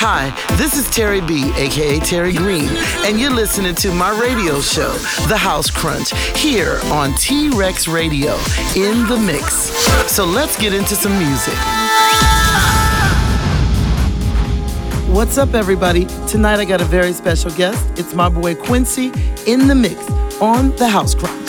Hi, this is Terri B, aka Terri Green, and you're listening to my radio show, The House Crunch, here on T Rex Radio in the mix. So let's get into some music. What's up, everybody? Tonight I got a very special guest. It's my boy Quincy in the mix on The House Crunch.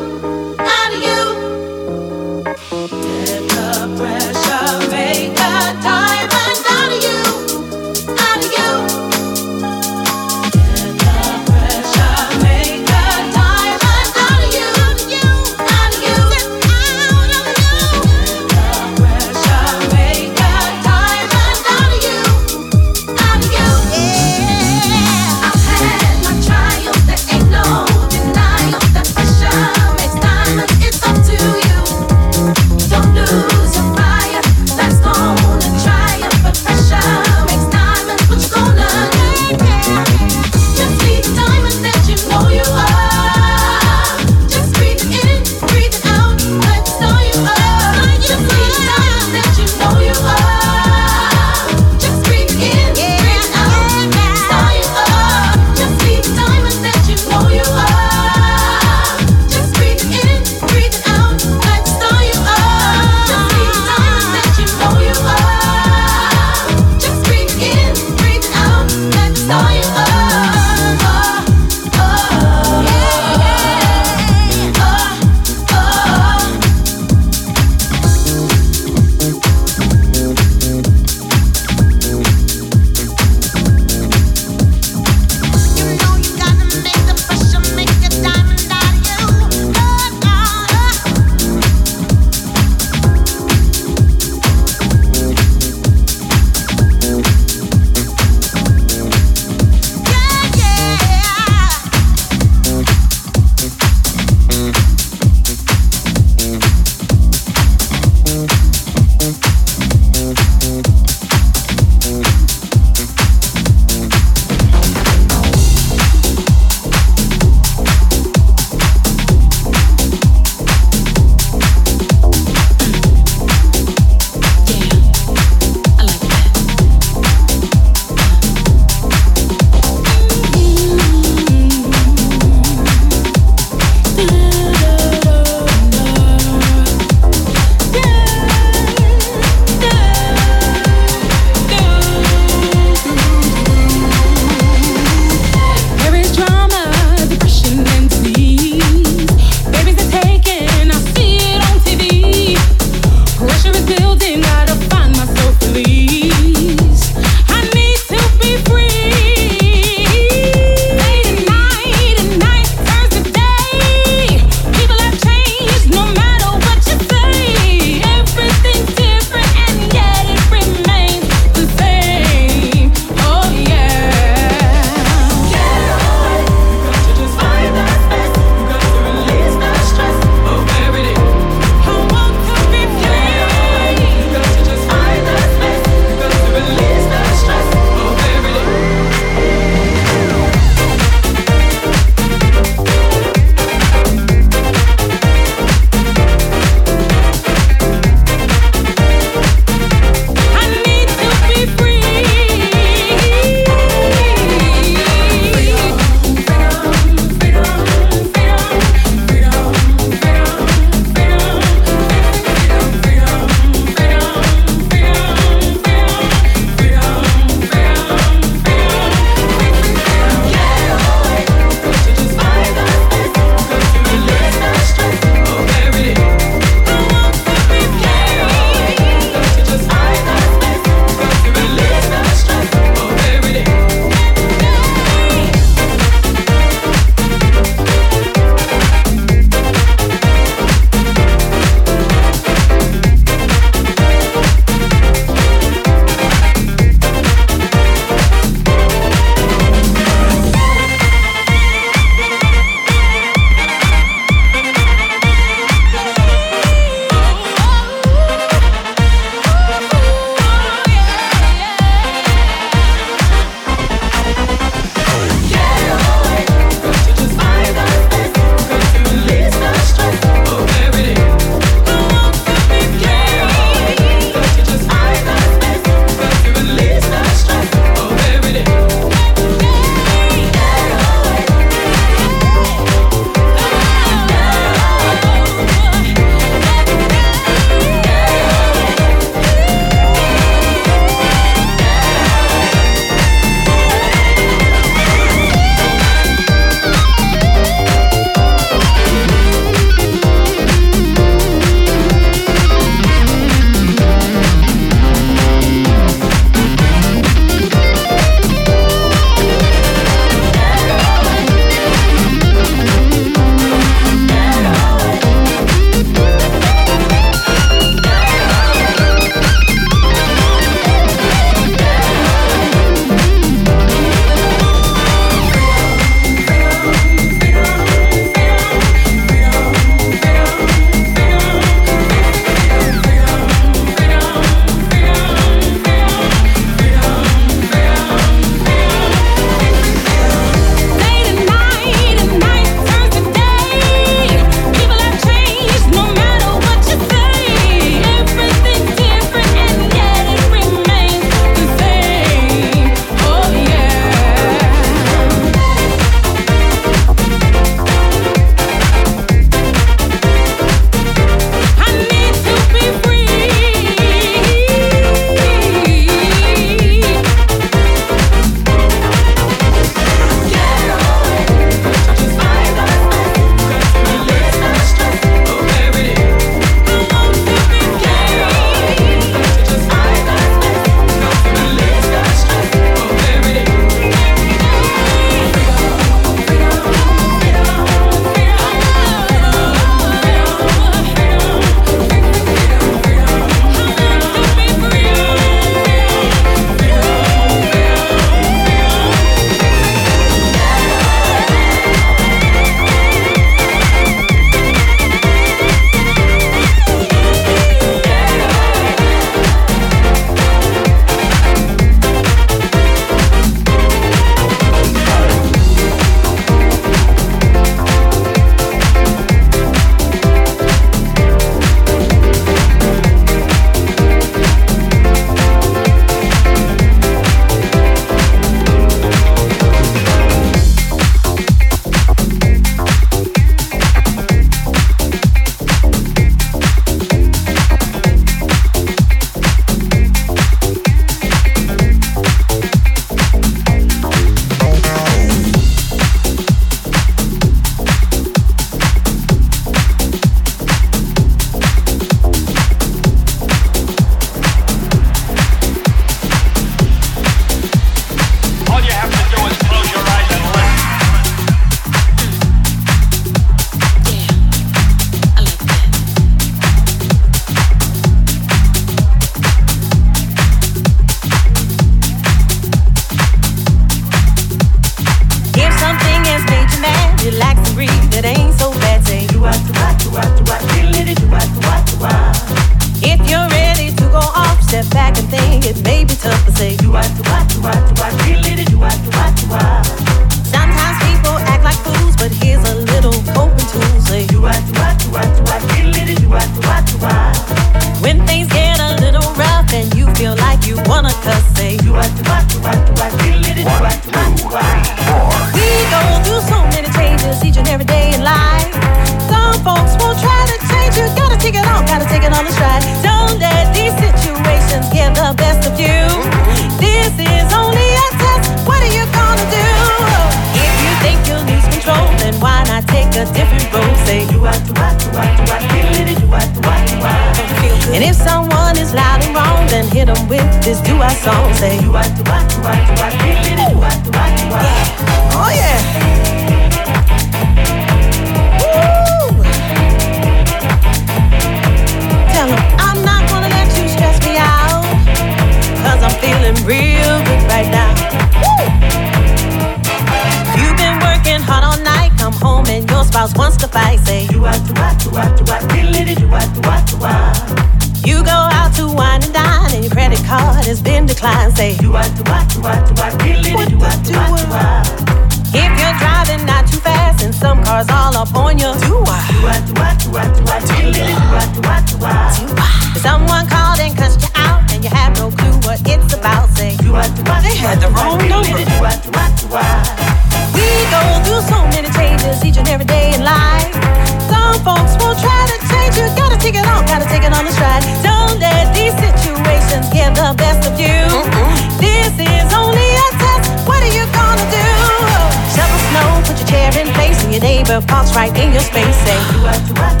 Neighbor right in your space. Say, do I, do I,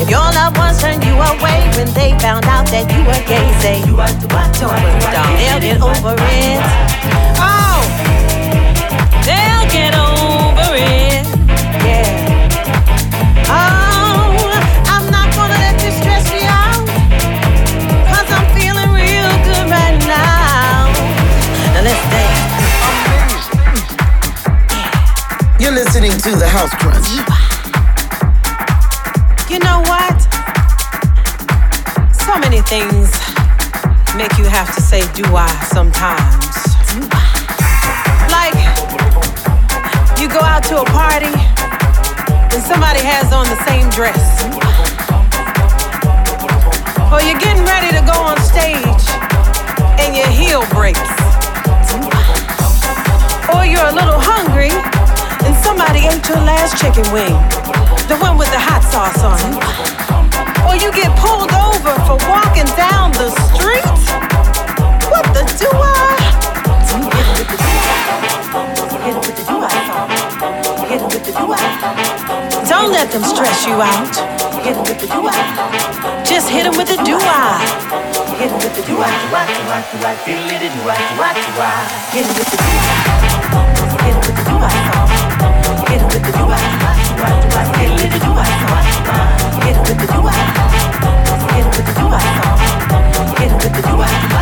if your loved ones turned you away when they found out that you were gay, say, don't worry, darling, they'll get over it. Listening to The House Crunch. You know what? So many things make you have to say do I sometimes. Like, you go out to a party and somebody has on the same dress. Or you're getting ready to go on stage and your heel breaks. Or you're a little hungry and somebody ate your last chicken wing. The one with the hot sauce on it. Or you get pulled over for walking down the street? What the do I? Don't let them stress you out. Just hit them with the do-I. Hit them with the do-I, do-I. Hit with the do-I. Hit them with the do-I. Them with the do-I.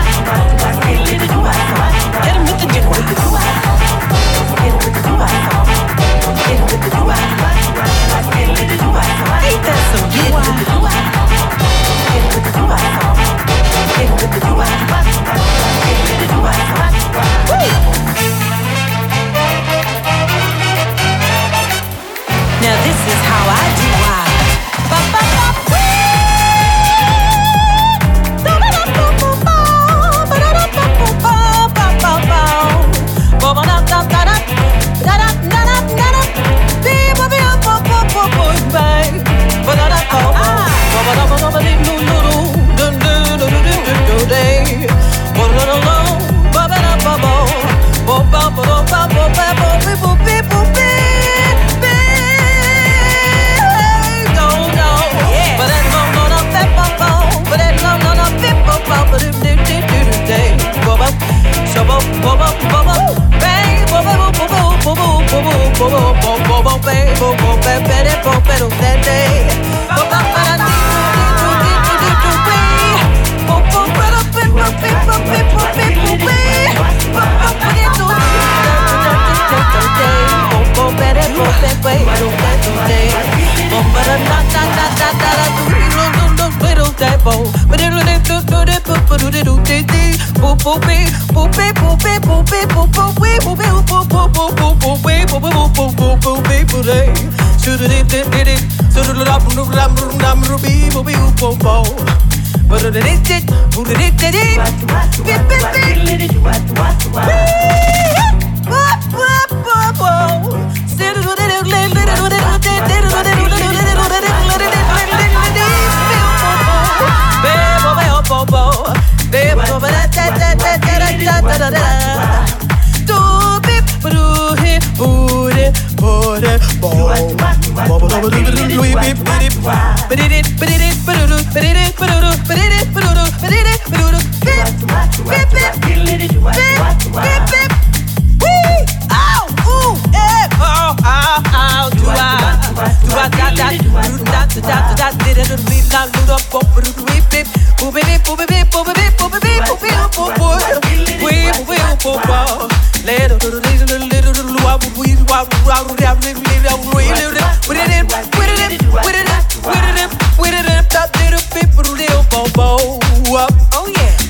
Little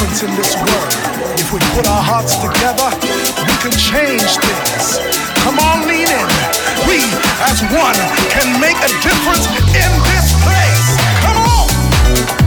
difference in this world. If we put our hearts together, we can change things. Come on, lean in. We, as one, can make a difference in this place. Come on!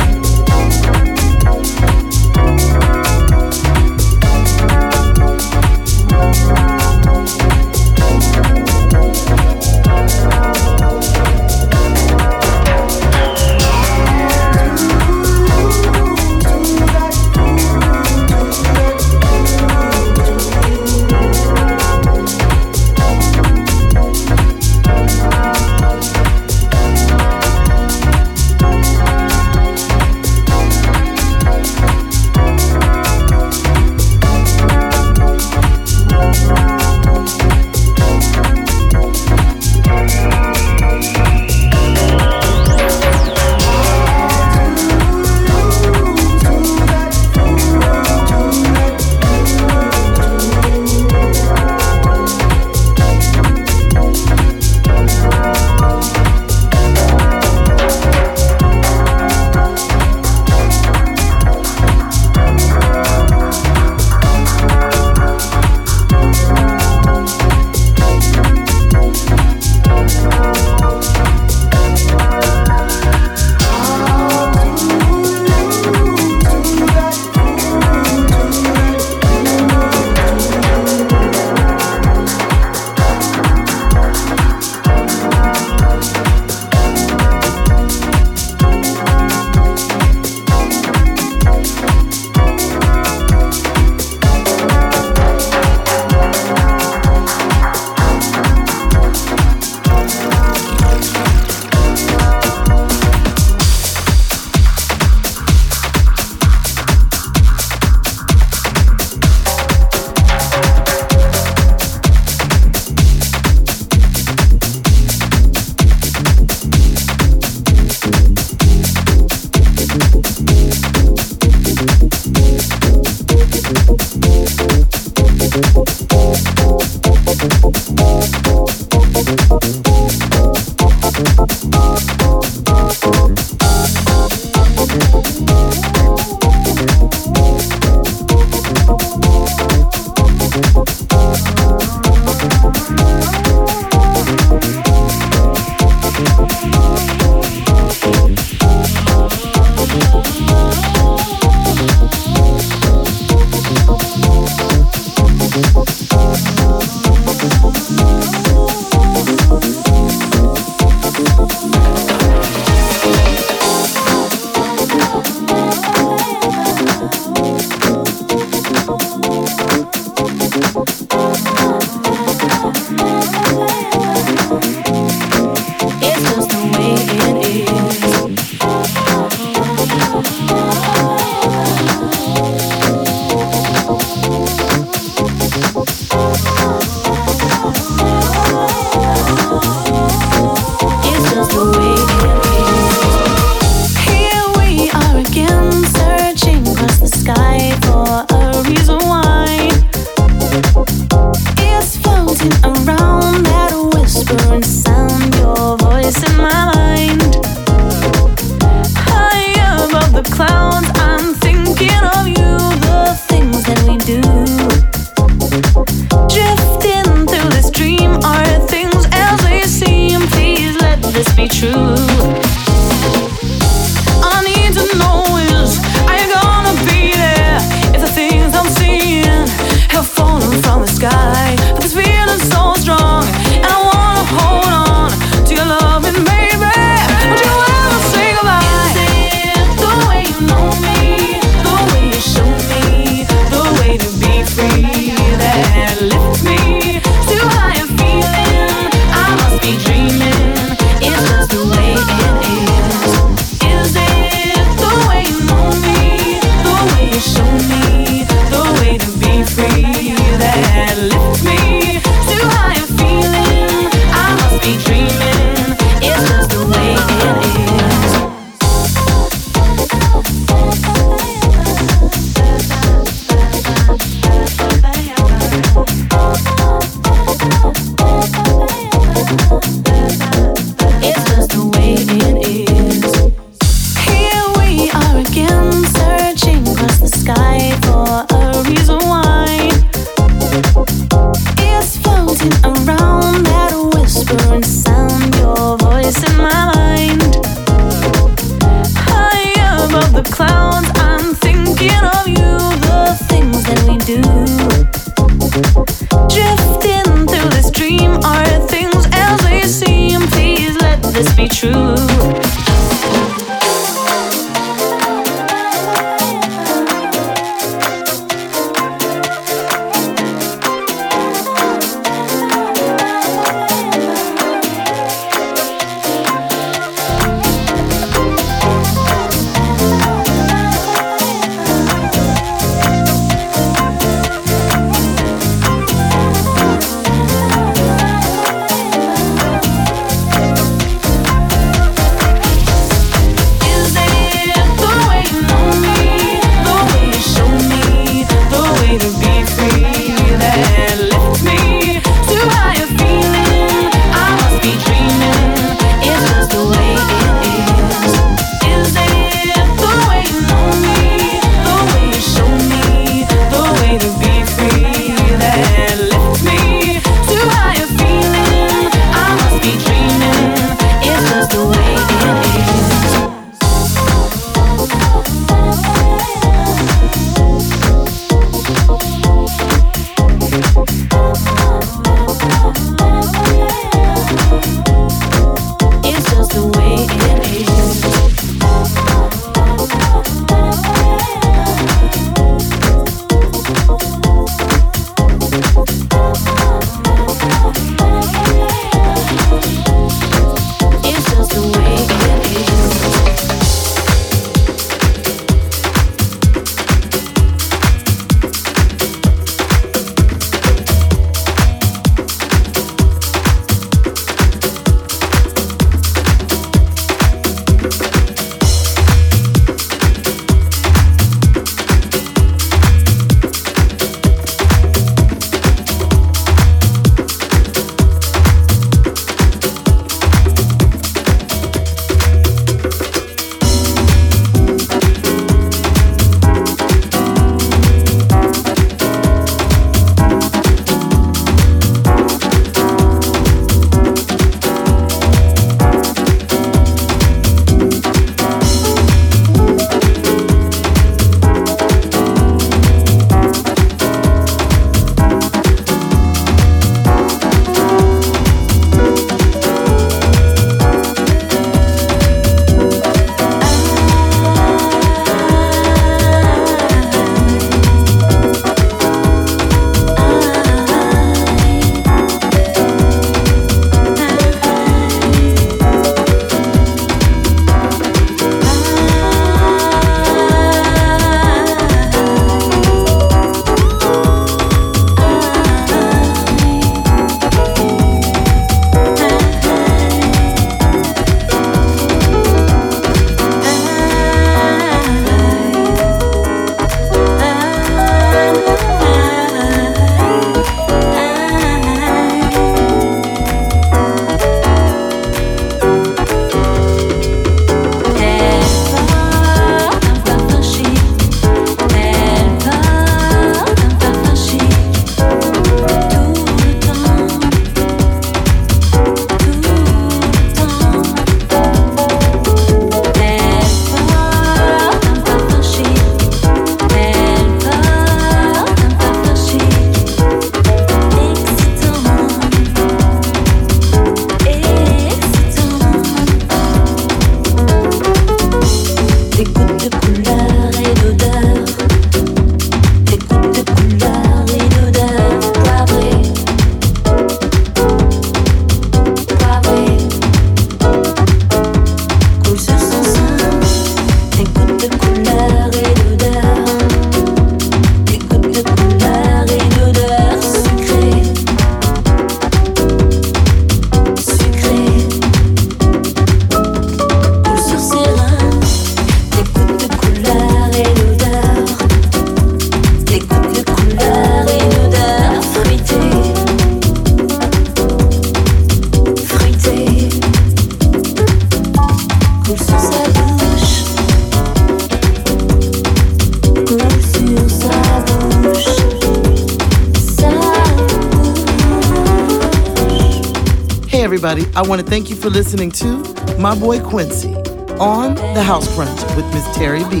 Everybody, I want to thank you for listening to my boy Quincy on The Housecrunch with Miss Terri B.